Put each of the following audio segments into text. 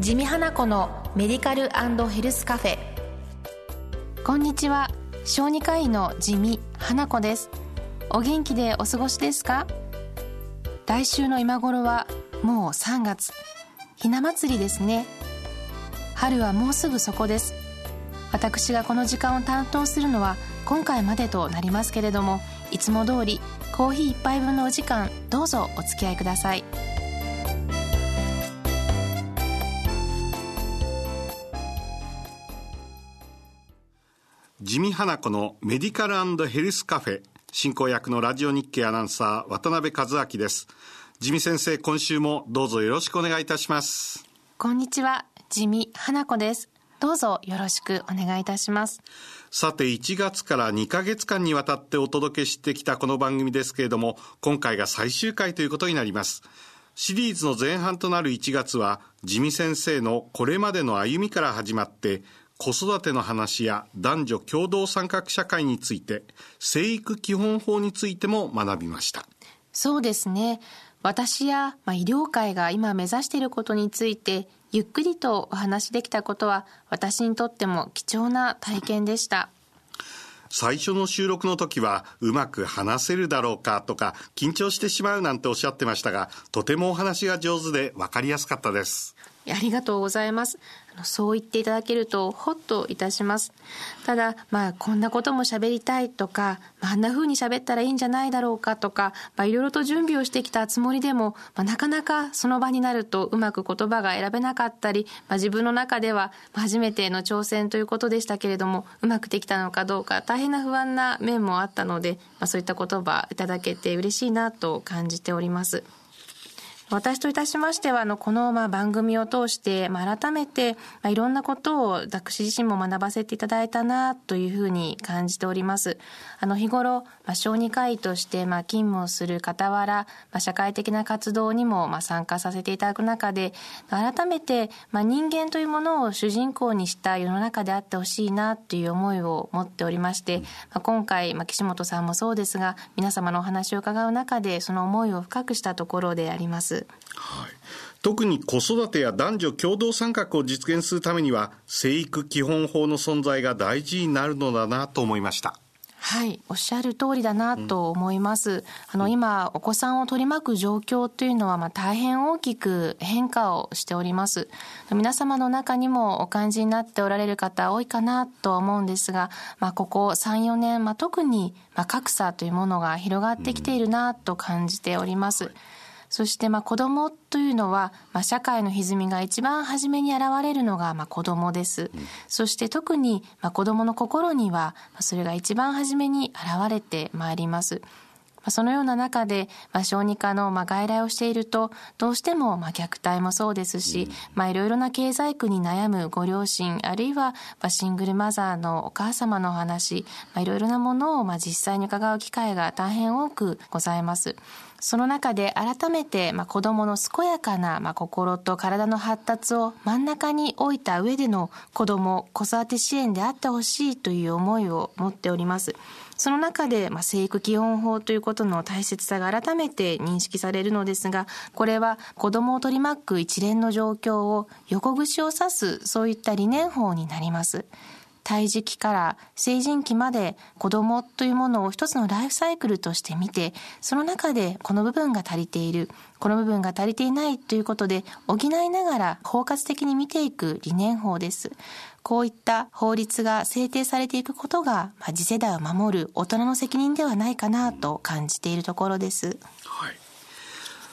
地味花子のメディカルヘルスカフェ。こんにちは。小児科医の地味花子です。お元気でお過ごしですか？来週の今頃はもう3月。ひな祭りですね。春はもうすぐそこです。私がこの時間を担当するのは今回までとなりますけれどもいつも通りコーヒー一杯分のお時間どうぞお付き合いください。地味花子のメディカルヘルスカフェ進行役のラジオ日経アナウンサー渡辺和明です。地味先生今週もどうぞよろしくお願いいたします。こんにちは。地味花子です。どうぞよろしくお願いいたします。さて1月から2ヶ月間にわたってお届けしてきたこの番組ですけれども今回が最終回ということになります。シリーズの前半となる1月は地味先生のこれまでの歩みから始まって子育ての話や男女共同参画社会について生育基本法についても学びました。そうですね。私や、まあ、医療界が今目指していることについてゆっくりとお話できたことは私にとっても貴重な体験でした。最初の収録の時はうまく話せるだろうかとか緊張してしまうなんておっしゃってましたがとてもお話が上手で分かりやすかったです。ありがとうございます。そう言っていただけるとほっといたします。ただ、まあ、こんなことも喋りたいとか、まあ、あんな風に喋ったらいいんじゃないだろうかとか、まあ、いろいろと準備をしてきたつもりでも、まあ、なかなかその場になるとうまく言葉が選べなかったり、まあ、自分の中では初めての挑戦ということでしたけれども、うまくできたのかどうか大変な不安な面もあったので、まあ、そういった言葉いただけて嬉しいなと感じております。私といたしましては、あの、この、まあ、番組を通して、まあ、改めて、まあ、いろんなことを私自身も学ばせていただいたな、というふうに感じております。あの、日頃、まあ、小児科医として、まあ、勤務をする傍ら、まあ、社会的な活動にも、まあ、参加させていただく中で、改めて、まあ、人間というものを主人公にした世の中であってほしいな、という思いを持っておりまして、まあ、今回、まあ、岸本さんもそうですが、皆様のお話を伺う中で、その思いを深くしたところであります。はい、特に子育てや男女共同参画を実現するためには生育基本法の存在が大事になるのだなと思いました。はい、おっしゃる通りだなと思います。うん、あの、今、お子さんを取り巻く状況というのは、まあ、大変大きく変化をしております。皆様の中にもお感じになっておられる方多いかなと思うんですが、まあ、ここ3、4年、まあ、特に、まあ、格差というものが広がってきているなと感じております。うんそしてまあ子供というのは、まあ、社会の歪みが一番初めに現れるのがまあ子供です。うん、そして特にまあ子供の心にはそれが一番初めに現れてまいります。そのような中で、まあ、小児科のまあ外来をしていると、どうしてもまあ虐待もそうですし、まあ、いろいろな経済苦に悩むご両親、あるいはまあシングルマザーのお母様の話、まあ、いろいろなものをまあ実際に伺う機会が大変多くございます。その中で改めて、まあ、子供の健やかな、まあ、心と体の発達を真ん中に置いた上での子供、子育て支援であってほしいという思いを持っております。その中で、まあ、生育基本法ということの大切さが改めて認識されるのですが、これは子供を取り巻く一連の状況を横串を指す、そういった理念法になります。胎児期から成人期まで子供というものを一つのライフサイクルとして見て、その中でこの部分が足りている、この部分が足りていないということで補いながら包括的に見ていく理念法です。こういった法律が制定されていくことが、まあ、次世代を守る大人の責任ではないかなと感じているところです。はい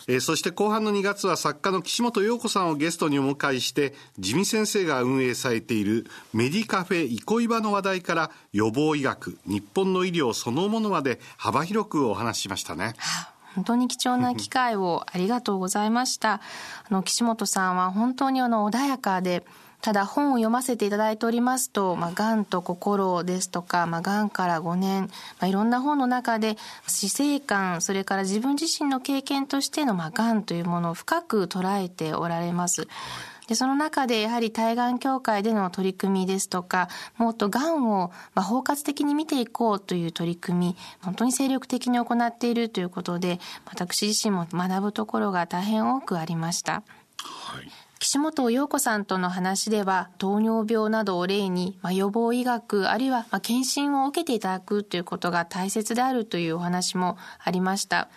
えー、そして後半の2月は作家の岸本陽子さんをゲストにお迎えして地味先生が運営されているメディカフェ憩い場の話題から予防医学日本の医療そのものまで幅広くお話ししましたね。はあ本当に貴重な機会をありがとうございました。あの、岸本さんは本当にあの、穏やかで、ただ本を読ませていただいておりますと、まあ、癌と心ですとか、まあ、癌から5年、まあ、いろんな本の中で、死生観、それから自分自身の経験としての、まあ、癌というものを深く捉えておられます。で、その中でやはり対がん協会での取り組みですとか、もっとがんをまあ包括的に見ていこうという取り組み、本当に精力的に行っているということで、私自身も学ぶところが大変多くありました。はい岸本陽子さんとの話では糖尿病などを例に、まあ、予防医学あるいはまあ検診を受けていただくということが大切であるというお話もありました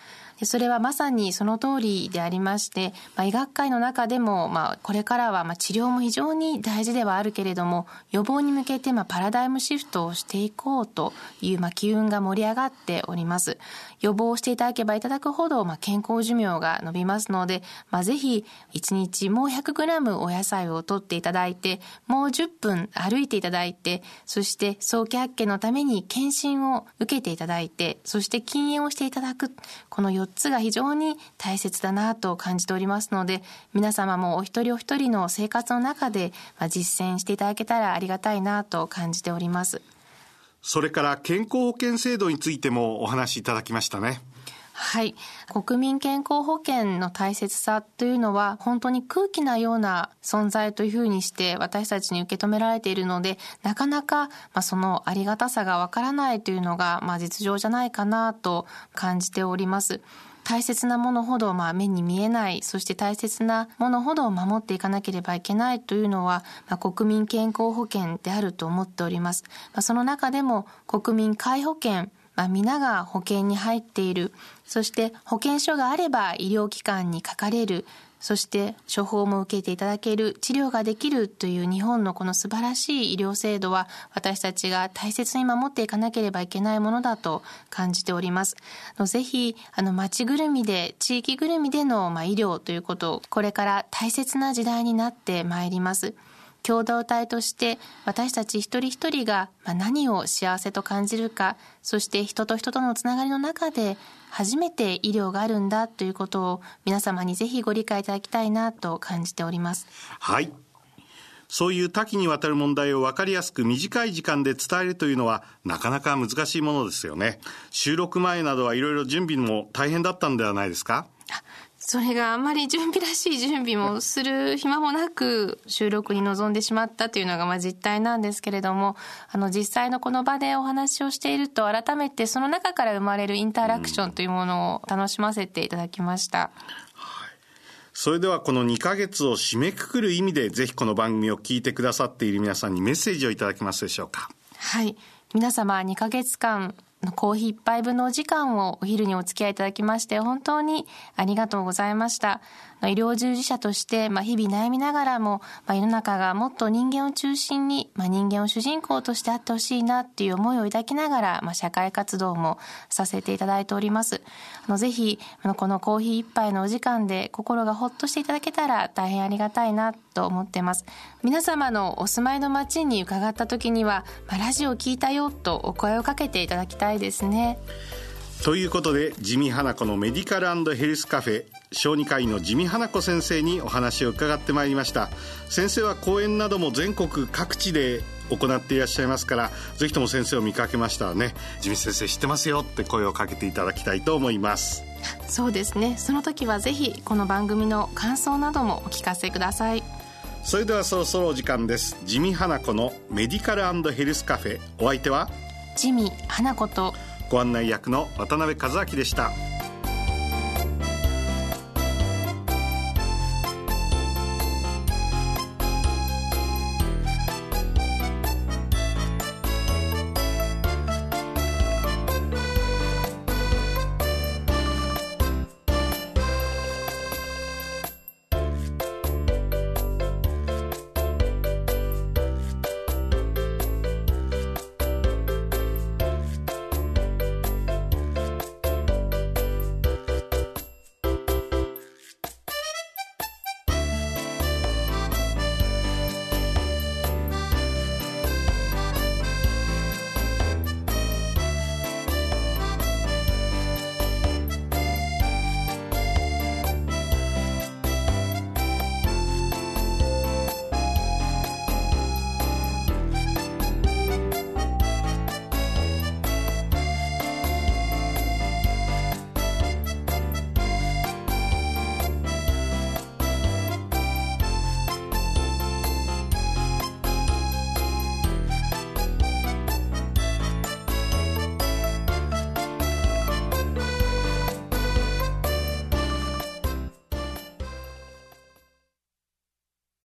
それはまさにその通りでありまして、まあ、医学界の中でも、まあ、これからはまあ治療も非常に大事ではあるけれども予防に向けてまあパラダイムシフトをしていこうというまあ機運が盛り上がっております。予防していただけばいただくほどまあ健康寿命が伸びますので、まあ、ぜひ1日もう 100g お野菜をとっていただいてもう10分歩いていただいてそして早期発見のために検診を受けていただいてそして禁煙をしていただくこの4つが非常に大切だなと感じておりますので皆様もお一人お一人の生活の中で実践していただけたらありがたいなと感じております。それから健康保険制度についてもお話しいただきましたね。はい。国民健康保険の大切さというのは本当に空気なような存在というふうにして私たちに受け止められているので、なかなか、まあ、そのありがたさがわからないというのが、まあ、実情じゃないかなと感じております。大切なものほどまあ目に見えないそして大切なものほど守っていかなければいけないというのは、まあ、国民健康保険であると思っております、まあ、その中でも国民皆保険まあ、皆が保険に入っているそして保険証があれば医療機関にかかれるそして処方も受けていただける治療ができるという日本のこの素晴らしい医療制度は私たちが大切に守っていかなければいけないものだと感じております。ぜひあの町ぐるみで地域ぐるみでのまあ医療ということこれから大切な時代になってまいります。共同体として私たち一人一人が何を幸せと感じるかそして人と人とのつながりの中で初めて医療があるんだということを皆様にぜひご理解いただきたいなと感じております。はい。そういう多岐にわたる問題を分かりやすく短い時間で伝えるというのはなかなか難しいものですよね。収録前などはいろいろ準備も大変だったんではないですか？それがあんまり準備らしい準備もする暇もなく収録に臨んでしまったというのがまあ実態なんですけれどもあの実際のこの場でお話をしていると改めてその中から生まれるインタラクションというものを楽しませていただきました。それではこの2ヶ月を締めくくる意味でぜひこの番組を聞いてくださっている皆さんにメッセージをいただけますでしょうか。はい。皆様2ヶ月間コーヒー一杯分のお時間をお昼にお付き合いいただきまして本当にありがとうございました。医療従事者として、まあ、日々悩みながらも、まあ、世の中がもっと人間を中心に、まあ、人間を主人公としてあってほしいなっていう思いを抱きながら、まあ、社会活動もさせていただいております。あのぜひこのコーヒー一杯のお時間で心がほっとしていただけたら大変ありがたいなと思ってます。皆様のお住まいの街に伺った時には、まあ、ラジオ聞いたよとお声をかけていただきたいですね。ということで地味花子のメディカルヘルスカフェ小児科医の地味花子先生にお話を伺ってまいりました。先生は講演なども全国各地で行っていらっしゃいますからぜひとも先生を見かけましたらね地味先生知ってますよって声をかけていただきたいと思います。そうですね。その時はぜひこの番組の感想などもお聞かせください。それではそろそろお時間です。地味花子のメディカルヘルスカフェお相手は？地味花子とご案内役の渡辺和明でした。